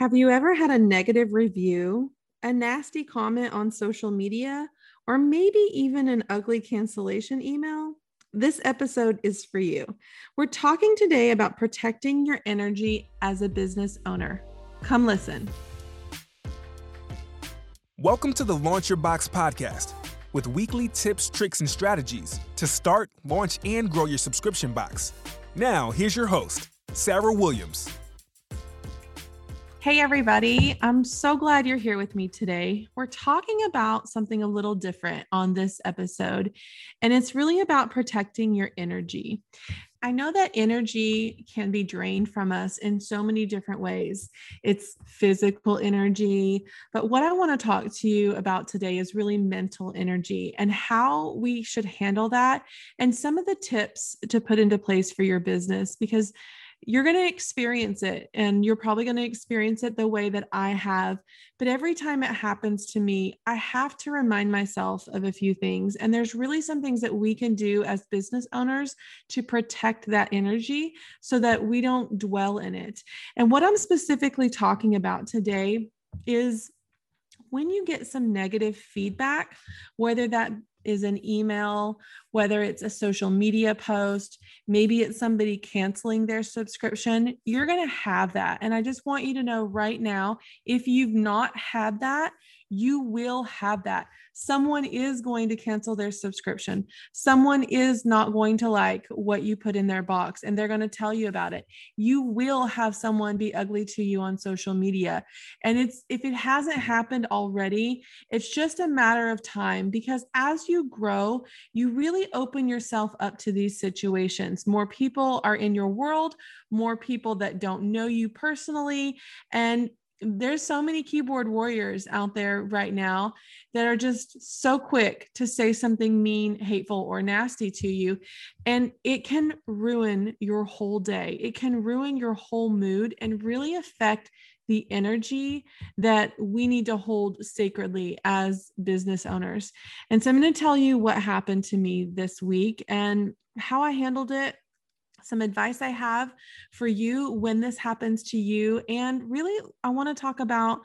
Have you ever had a negative review, a nasty comment on social media, or maybe even an ugly cancellation email? This episode is for you. We're talking today about protecting your energy as a business owner. Come listen. Welcome to the Launch Your Box podcast with weekly tips, tricks, and strategies to start, launch, and grow your subscription box. Now, here's your host, Sarah Williams. Hey, everybody. I'm so glad you're here with me today. We're talking about something a little different on this episode, and it's really about protecting your energy. I know that energy can be drained from us in so many different ways. It's physical energy, but what I want to talk to you about today is really mental energy and how we should handle that and some of the tips to put into place for your business because you're going to experience it and you're probably going to experience it the way that I have. But every time it happens to me, I have to remind myself of a few things. And there's really some things that we can do as business owners to protect that energy so that we don't dwell in it. And what I'm specifically talking about today is when you get some negative feedback, whether that is an email, whether it's a social media post, maybe it's somebody canceling their subscription, you're going to have that. And I just want you to know right now if you've not had that, you will have that. Someone is going to cancel their subscription. Someone is not going to like what you put in their box and they're going to tell you about it. You will have someone be ugly to you on social media. And it's if it hasn't happened already, it's just a matter of time because as you grow, you really open yourself up to these situations. More people are in your world, more people that don't know you personally, and there's so many keyboard warriors out there right now that are just so quick to say something mean, hateful, or nasty to you. And it can ruin your whole day. It can ruin your whole mood and really affect the energy that we need to hold sacredly as business owners. And so I'm going to tell you what happened to me this week and how I handled it some advice I have for you when this happens to you. And really, I want to talk about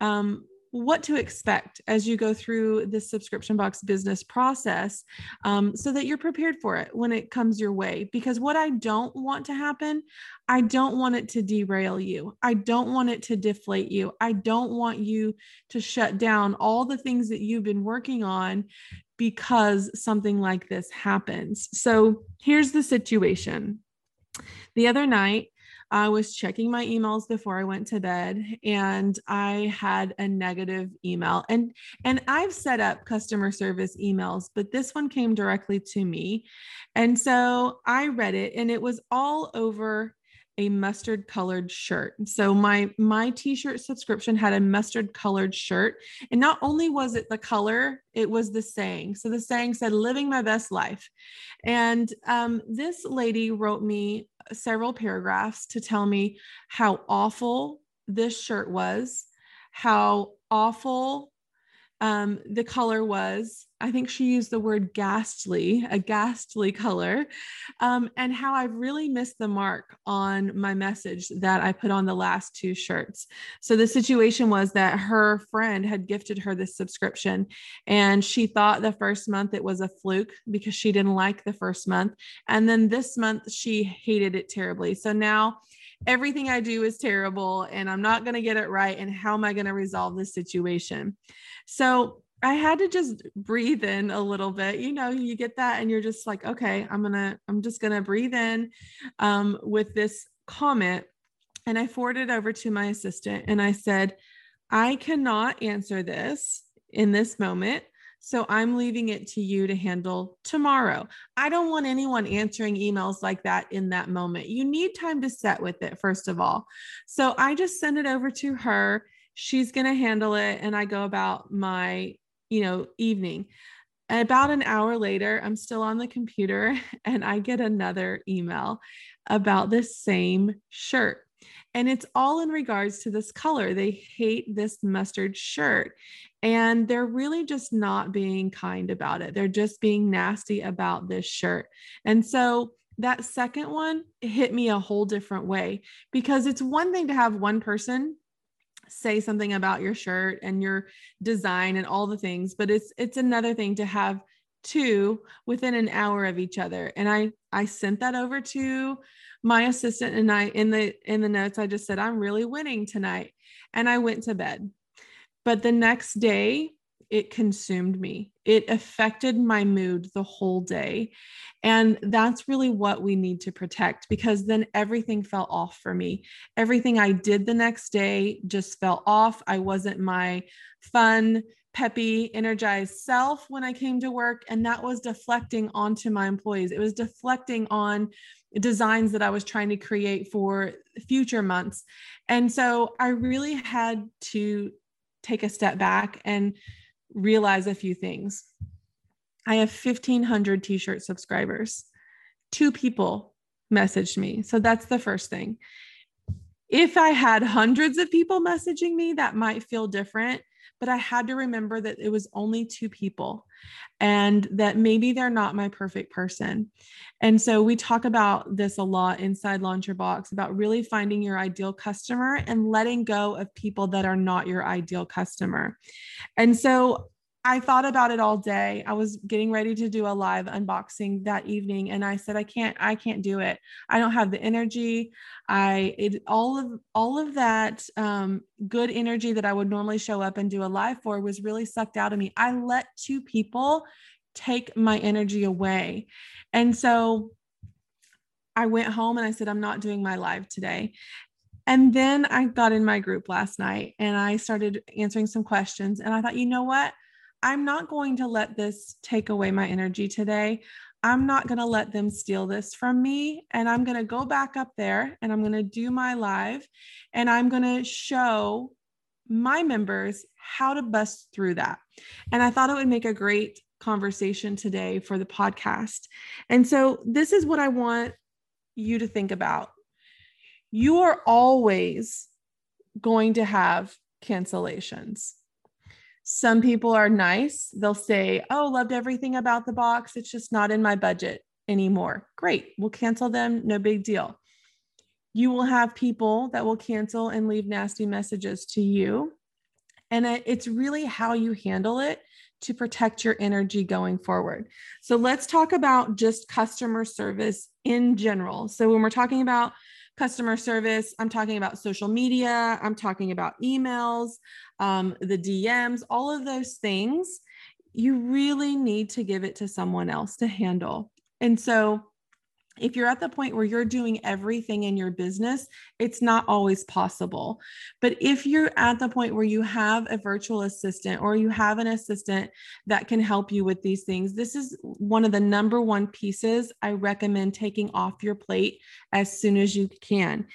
um, what to expect as you go through this subscription box business process um, so that you're prepared for it when it comes your way. Because what I don't want to happen, I don't want it to derail you. I don't want it to deflate you. I don't want you to shut down all the things that you've been working on because something like this happens. So here's the situation. The other night, I was checking my emails before I went to bed and I had a negative email. And and I've set up customer service emails, but this one came directly to me. And so I read it and it was all over a mustard colored shirt. So my my t-shirt subscription had a mustard colored shirt and not only was it the color, it was the saying. So the saying said living my best life. And um, this lady wrote me several paragraphs to tell me how awful this shirt was, how awful um, the color was. I think she used the word ghastly, a ghastly color, um, and how I've really missed the mark on my message that I put on the last two shirts. So the situation was that her friend had gifted her this subscription, and she thought the first month it was a fluke because she didn't like the first month. And then this month she hated it terribly. So now everything I do is terrible and I'm not going to get it right. And how am I going to resolve this situation? So I had to just breathe in a little bit. You know, you get that and you're just like, okay, I'm going to, I'm just going to breathe in um, with this comment. And I forwarded over to my assistant and I said, I cannot answer this in this moment. So I'm leaving it to you to handle tomorrow. I don't want anyone answering emails like that in that moment. You need time to set with it, first of all. So I just send it over to her. She's going to handle it. And I go about my, you know, evening. About an hour later, I'm still on the computer and I get another email about this same shirt. And it's all in regards to this color. They hate this mustard shirt and they're really just not being kind about it. They're just being nasty about this shirt. And so that second one hit me a whole different way because it's one thing to have one person say something about your shirt and your design and all the things but it's it's another thing to have two within an hour of each other and i i sent that over to my assistant and i in the in the notes i just said i'm really winning tonight and i went to bed but the next day it consumed me. It affected my mood the whole day. And that's really what we need to protect because then everything fell off for me. Everything I did the next day just fell off. I wasn't my fun, peppy, energized self when I came to work. And that was deflecting onto my employees. It was deflecting on designs that I was trying to create for future months. And so I really had to take a step back and realize a few things. I have 1,500 t shirt subscribers. Two people messaged me. So that's the first thing. If I had hundreds of people messaging me, that might feel different but I had to remember that it was only two people and that maybe they're not my perfect person. And so we talk about this a lot inside Launch Your Box about really finding your ideal customer and letting go of people that are not your ideal customer. And so I thought about it all day. I was getting ready to do a live unboxing that evening and I said I can't I can't do it. I don't have the energy. I it all of all of that um, good energy that I would normally show up and do a live for was really sucked out of me. I let two people take my energy away. And so I went home and I said I'm not doing my live today. And then I got in my group last night and I started answering some questions and I thought, you know what? I'm not going to let this take away my energy today. I'm not going to let them steal this from me. And I'm going to go back up there and I'm going to do my live and I'm going to show my members how to bust through that. And I thought it would make a great conversation today for the podcast. And so this is what I want you to think about. You are always going to have cancellations. Some people are nice. They'll say, Oh, loved everything about the box. It's just not in my budget anymore. Great. We'll cancel them. No big deal. You will have people that will cancel and leave nasty messages to you. And it's really how you handle it to protect your energy going forward. So let's talk about just customer service in general. So when we're talking about customer service. I'm talking about social media. I'm talking about emails, um, the DMs, all of those things. You really need to give it to someone else to handle. And so if you're at the point where you're doing everything in your business, it's not always possible. But if you're at the point where you have a virtual assistant or you have an assistant that can help you with these things, this is one of the number one pieces I recommend taking off your plate as soon as you can.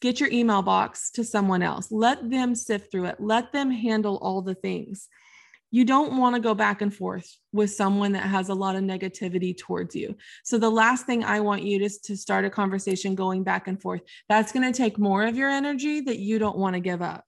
Get your email box to someone else. Let them sift through it. Let them handle all the things you don't want to go back and forth with someone that has a lot of negativity towards you. So the last thing I want you to to start a conversation going back and forth. That's going to take more of your energy that you don't want to give up.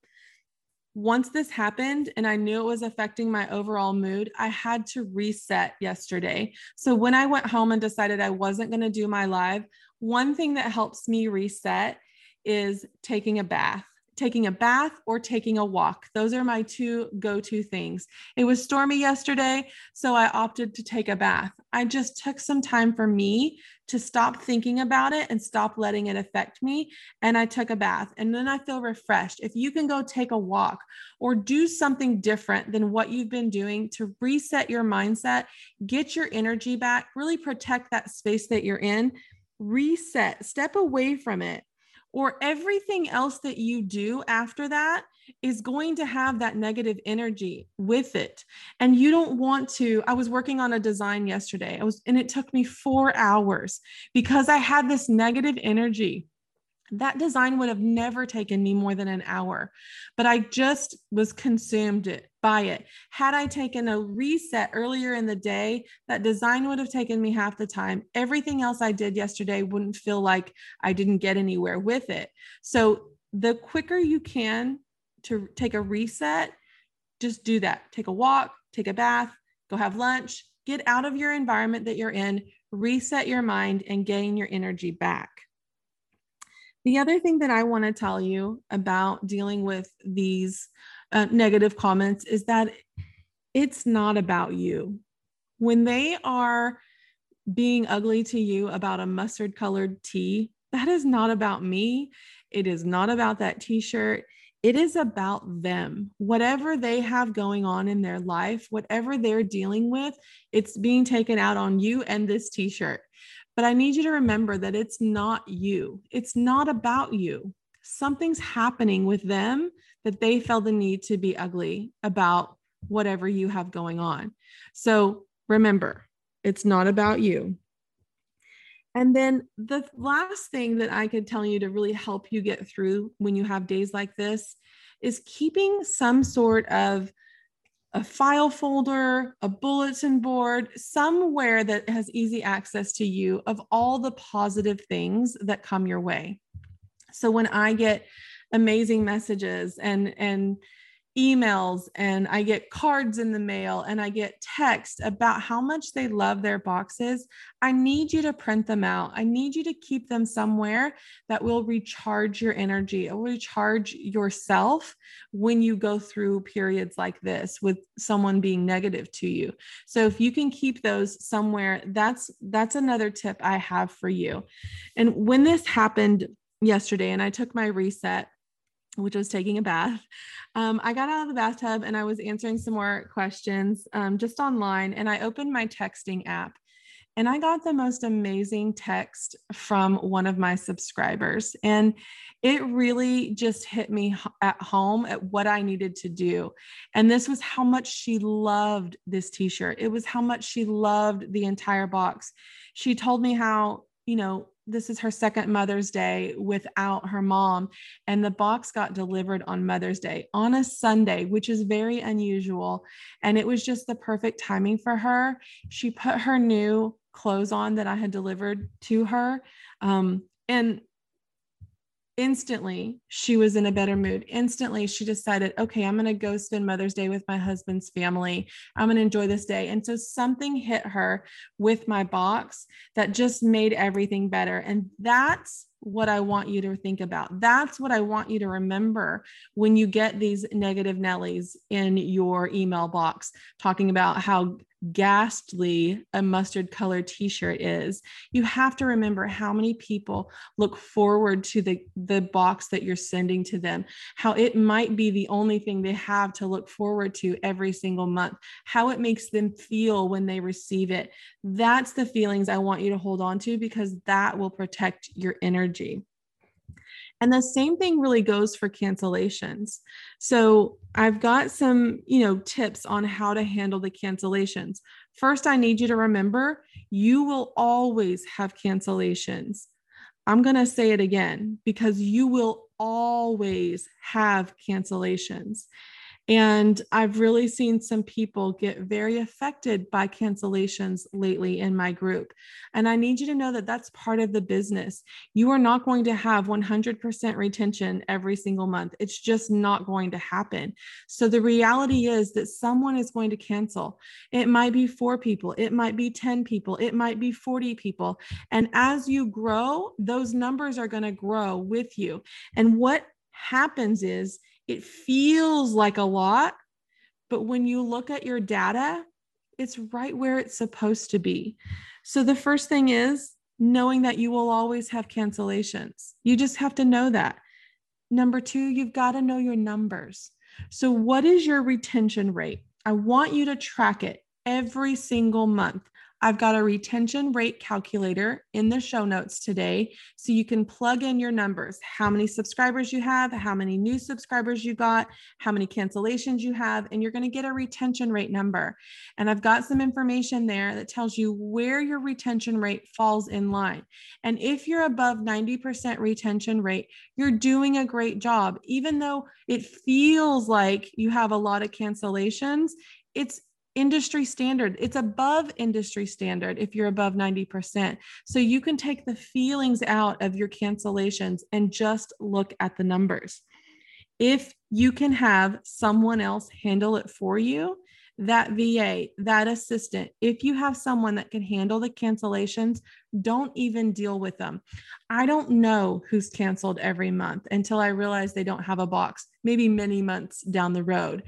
Once this happened and I knew it was affecting my overall mood, I had to reset yesterday. So when I went home and decided I wasn't going to do my live, one thing that helps me reset is taking a bath taking a bath or taking a walk. Those are my two go to things. It was stormy yesterday, so I opted to take a bath. I just took some time for me to stop thinking about it and stop letting it affect me. And I took a bath and then I feel refreshed. If you can go take a walk or do something different than what you've been doing to reset your mindset, get your energy back, really protect that space that you're in, reset, step away from it or everything else that you do after that is going to have that negative energy with it. And you don't want to i was working on a design yesterday. I was and it took me 4 hours because i had this negative energy. That design would have never taken me more than an hour but i just was consumed it it. Had i taken a reset earlier in the day that design would have taken me half the time. Everything else i did yesterday wouldn't feel like i didn't get anywhere with it. So the quicker you can to take a reset just do that. Take a walk take a bath go have lunch get out of your environment that you're in reset your mind and gain your energy back. The other thing that I want to tell you about dealing with these uh, negative comments is that it's not about you. When they are being ugly to you about a mustard colored tee, that is not about me. It is not about that t shirt. It is about them. Whatever they have going on in their life, whatever they're dealing with, it's being taken out on you and this t shirt. But I need you to remember that it's not you, it's not about you. Something's happening with them that they felt the need to be ugly about whatever you have going on. So remember, it's not about you. And then the last thing that I could tell you to really help you get through when you have days like this is keeping some sort of a file folder, a bulletin board, somewhere that has easy access to you of all the positive things that come your way. So when I get amazing messages and and emails and I get cards in the mail and I get text about how much they love their boxes, I need you to print them out. I need you to keep them somewhere that will recharge your energy, it will recharge yourself when you go through periods like this with someone being negative to you. So if you can keep those somewhere, that's that's another tip I have for you. And when this happened yesterday and I took my reset which was taking a bath. Um, I got out of the bathtub and I was answering some more questions um, just online. And I opened my texting app and I got the most amazing text from one of my subscribers. And it really just hit me at home at what I needed to do. And this was how much she loved this t shirt. It was how much she loved the entire box. She told me how, you know, this is her second Mother's Day without her mom. And the box got delivered on Mother's Day on a Sunday, which is very unusual. And it was just the perfect timing for her. She put her new clothes on that I had delivered to her. Um, and instantly she was in a better mood. Instantly she decided okay i'm going to go spend mother's day with my husband's family. I'm going to enjoy this day. And so something hit her with my box that just made everything better. And that's what i want you to think about. That's what i want you to remember when you get these negative nellies in your email box talking about how ghastly a mustard colored t-shirt is you have to remember how many people look forward to the the box that you're sending to them how it might be the only thing they have to look forward to every single month how it makes them feel when they receive it. That's the feelings i want you to hold on to because that will protect your energy and the same thing really goes for cancellations. So I've got some, you know, tips on how to handle the cancellations. First, I need you to remember you will always have cancellations. I'm going to say it again because you will always have cancellations. And I've really seen some people get very affected by cancellations lately in my group. And I need you to know that that's part of the business. You are not going to have 100% retention every single month. It's just not going to happen. So the reality is that someone is going to cancel. It might be four people, it might be 10 people, it might be 40 people. And as you grow, those numbers are going to grow with you. And what happens is, it feels like a lot, but when you look at your data, it's right where it's supposed to be. So the first thing is knowing that you will always have cancellations. You just have to know that. Number two, you've got to know your numbers. So, what is your retention rate? I want you to track it every single month. I've got a retention rate calculator in the show notes today. So you can plug in your numbers how many subscribers you have, how many new subscribers you got, how many cancellations you have, and you're going to get a retention rate number. And I've got some information there that tells you where your retention rate falls in line. And if you're above 90% retention rate, you're doing a great job. Even though it feels like you have a lot of cancellations, it's industry standard. It's above industry standard if you're above 90%. So you can take the feelings out of your cancellations and just look at the numbers. If you can have someone else handle it for you, that VA, that assistant, if you have someone that can handle the cancellations, don't even deal with them. I don't know who's canceled every month until I realize they don't have a box, maybe many months down the road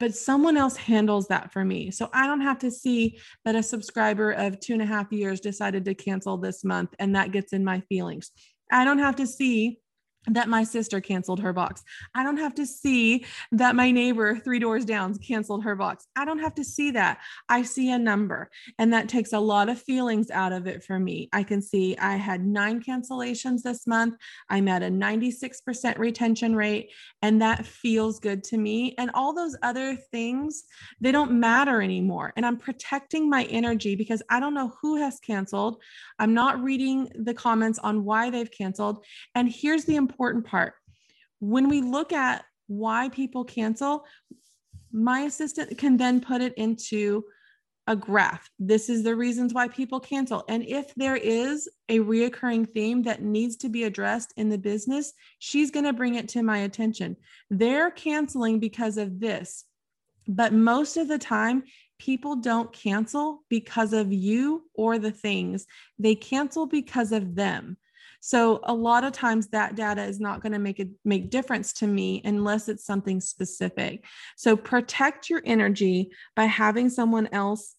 but someone else handles that for me. So I don't have to see that a subscriber of two and a half years decided to cancel this month and that gets in my feelings. I don't have to see that my sister canceled her box. I don't have to see that my neighbor three doors down canceled her box. I don't have to see that. I see a number, and that takes a lot of feelings out of it for me. I can see I had nine cancellations this month. I'm at a 96% retention rate, and that feels good to me. And all those other things, they don't matter anymore. And I'm protecting my energy because I don't know who has canceled. I'm not reading the comments on why they've canceled. And here's the important part when we look at why people cancel, my assistant can then put it into a graph. This is the reasons why people cancel. And if there is a reoccurring theme that needs to be addressed in the business, she's going to bring it to my attention. They're canceling because of this. But most of the time, people don't cancel because of you or the things, they cancel because of them. So a lot of times that data is not going to make a make difference to me unless it's something specific. So protect your energy by having someone else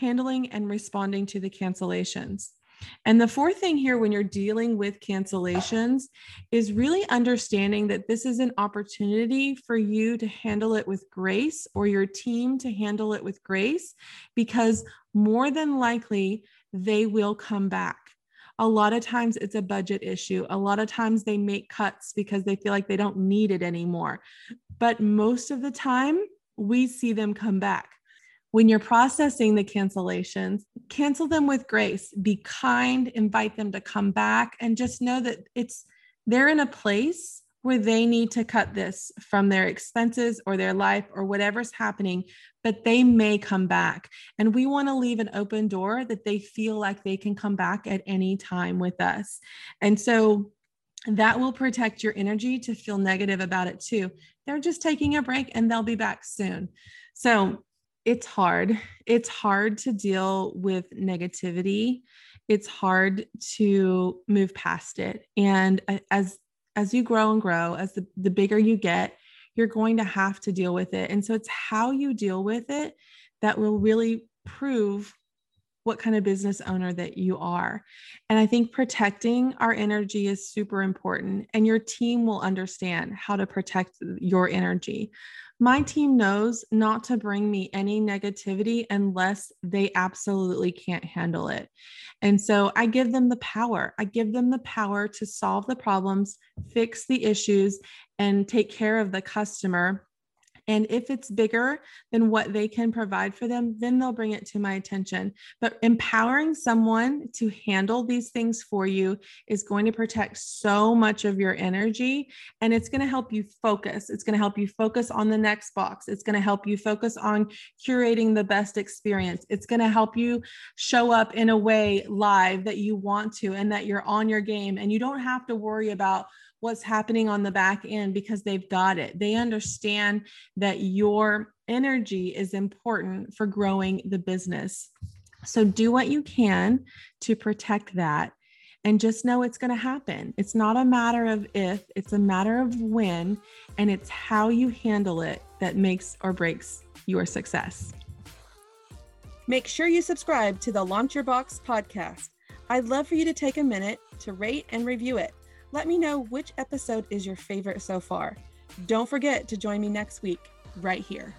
handling and responding to the cancellations. And the fourth thing here, when you're dealing with cancellations, is really understanding that this is an opportunity for you to handle it with grace or your team to handle it with grace, because more than likely they will come back a lot of times it's a budget issue. A lot of times they make cuts because they feel like they don't need it anymore. But most of the time, we see them come back. When you're processing the cancellations, cancel them with grace. Be kind, invite them to come back, and just know that it's they're in a place where they need to cut this from their expenses or their life or whatever's happening, but they may come back. And we want to leave an open door that they feel like they can come back at any time with us. And so that will protect your energy to feel negative about it too. They're just taking a break and they'll be back soon. So it's hard. It's hard to deal with negativity. It's hard to move past it. And uh, as as you grow and grow, as the, the bigger you get, you're going to have to deal with it. And so it's how you deal with it that will really prove what kind of business owner that you are. And I think protecting our energy is super important, and your team will understand how to protect your energy. My team knows not to bring me any negativity unless they absolutely can't handle it. And so I give them the power. I give them the power to solve the problems, fix the issues, and take care of the customer and if it's bigger than what they can provide for them, then they'll bring it to my attention. But empowering someone to handle these things for you is going to protect so much of your energy and it's going to help you focus. It's going to help you focus on the next box. It's going to help you focus on curating the best experience. It's going to help you show up in a way live that you want to and that you're on your game and you don't have to worry about what's happening on the back end because they've got it. They understand that your energy is important for growing the business. So do what you can to protect that and just know it's going to happen. It's not a matter of if, it's a matter of when, and it's how you handle it that makes or breaks your success. Make sure you subscribe to the Launch Your Box podcast. I'd love for you to take a minute to rate and review it. Let me know which episode is your favorite so far. Don't forget to join me next week, right here.